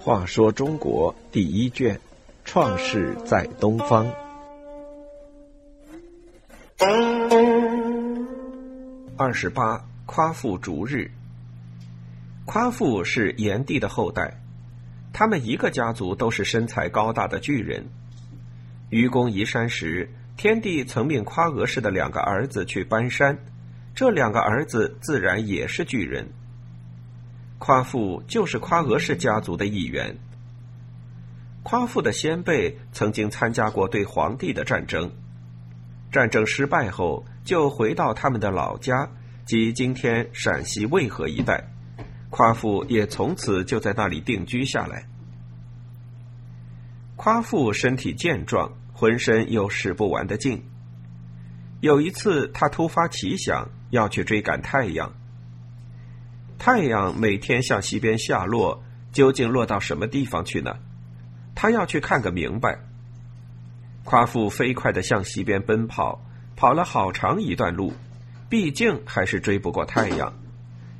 话说中国第一卷，创世在东方。二十八，夸父逐日。夸父是炎帝的后代，他们一个家族都是身材高大的巨人。愚公移山时，天帝曾命夸娥氏的两个儿子去搬山，这两个儿子自然也是巨人。夸父就是夸娥氏家族的一员。夸父的先辈曾经参加过对皇帝的战争，战争失败后就回到他们的老家，即今天陕西渭河一带。夸父也从此就在那里定居下来。夸父身体健壮，浑身有使不完的劲。有一次，他突发奇想，要去追赶太阳。太阳每天向西边下落，究竟落到什么地方去呢？他要去看个明白。夸父飞快的向西边奔跑，跑了好长一段路，毕竟还是追不过太阳。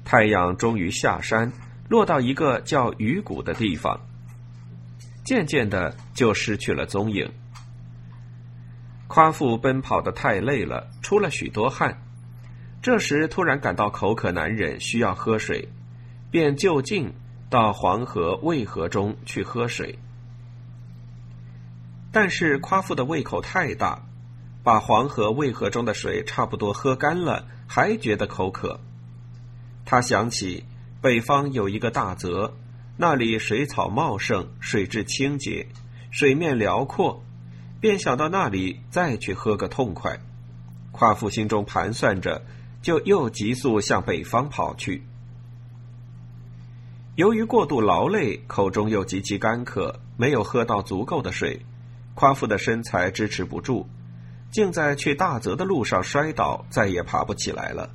太阳终于下山，落到一个叫鱼谷的地方，渐渐的就失去了踪影。夸父奔跑的太累了，出了许多汗。这时突然感到口渴难忍，需要喝水，便就近到黄河、渭河中去喝水。但是夸父的胃口太大，把黄河、渭河中的水差不多喝干了，还觉得口渴。他想起北方有一个大泽，那里水草茂盛，水质清洁，水面辽阔，便想到那里再去喝个痛快。夸父心中盘算着，就又急速向北方跑去。由于过度劳累，口中又极其干渴，没有喝到足够的水，夸父的身材支持不住，竟在去大泽的路上摔倒，再也爬不起来了。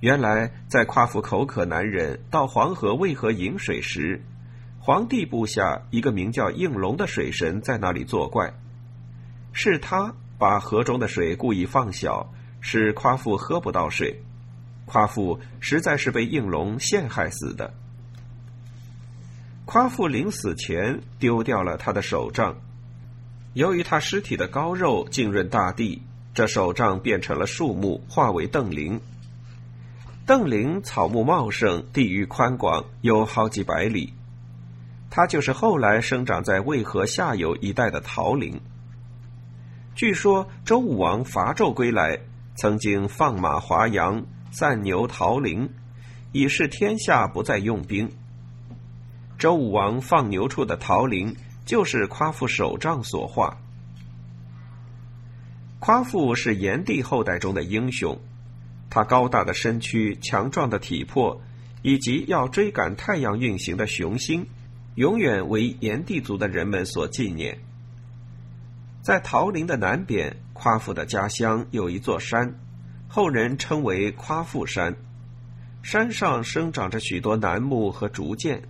原来，在夸父口渴难忍，到黄河、渭河饮水时，皇帝部下一个名叫应龙的水神在那里作怪，是他把河中的水故意放小，使夸父喝不到水。夸父实在是被应龙陷害死的。夸父临死前丢掉了他的手杖，由于他尸体的膏肉浸润大地，这手杖变成了树木，化为邓林。邓林草木茂盛，地域宽广，有好几百里。它就是后来生长在渭河下游一带的桃林。据说周武王伐纣归来，曾经放马华阳，散牛桃林，以示天下不再用兵。周武王放牛处的桃林，就是夸父手杖所化。夸父是炎帝后代中的英雄。他高大的身躯、强壮的体魄，以及要追赶太阳运行的雄心，永远为炎帝族的人们所纪念。在桃林的南边，夸父的家乡有一座山，后人称为夸父山。山上生长着许多楠木和竹剑，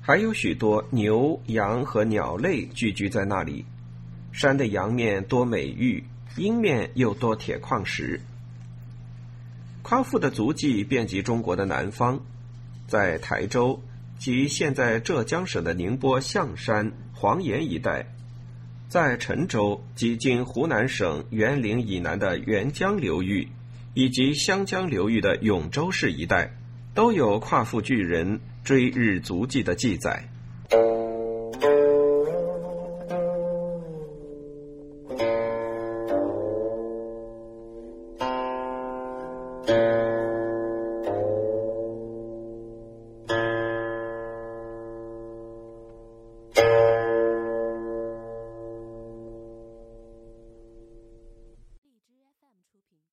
还有许多牛、羊和鸟类聚居在那里。山的阳面多美玉，阴面又多铁矿石。夸父的足迹遍及中国的南方，在台州及现在浙江省的宁波象山、黄岩一带，在陈州及今湖南省沅陵以南的沅江流域，以及湘江流域的永州市一带，都有夸父巨人追日足迹的记载。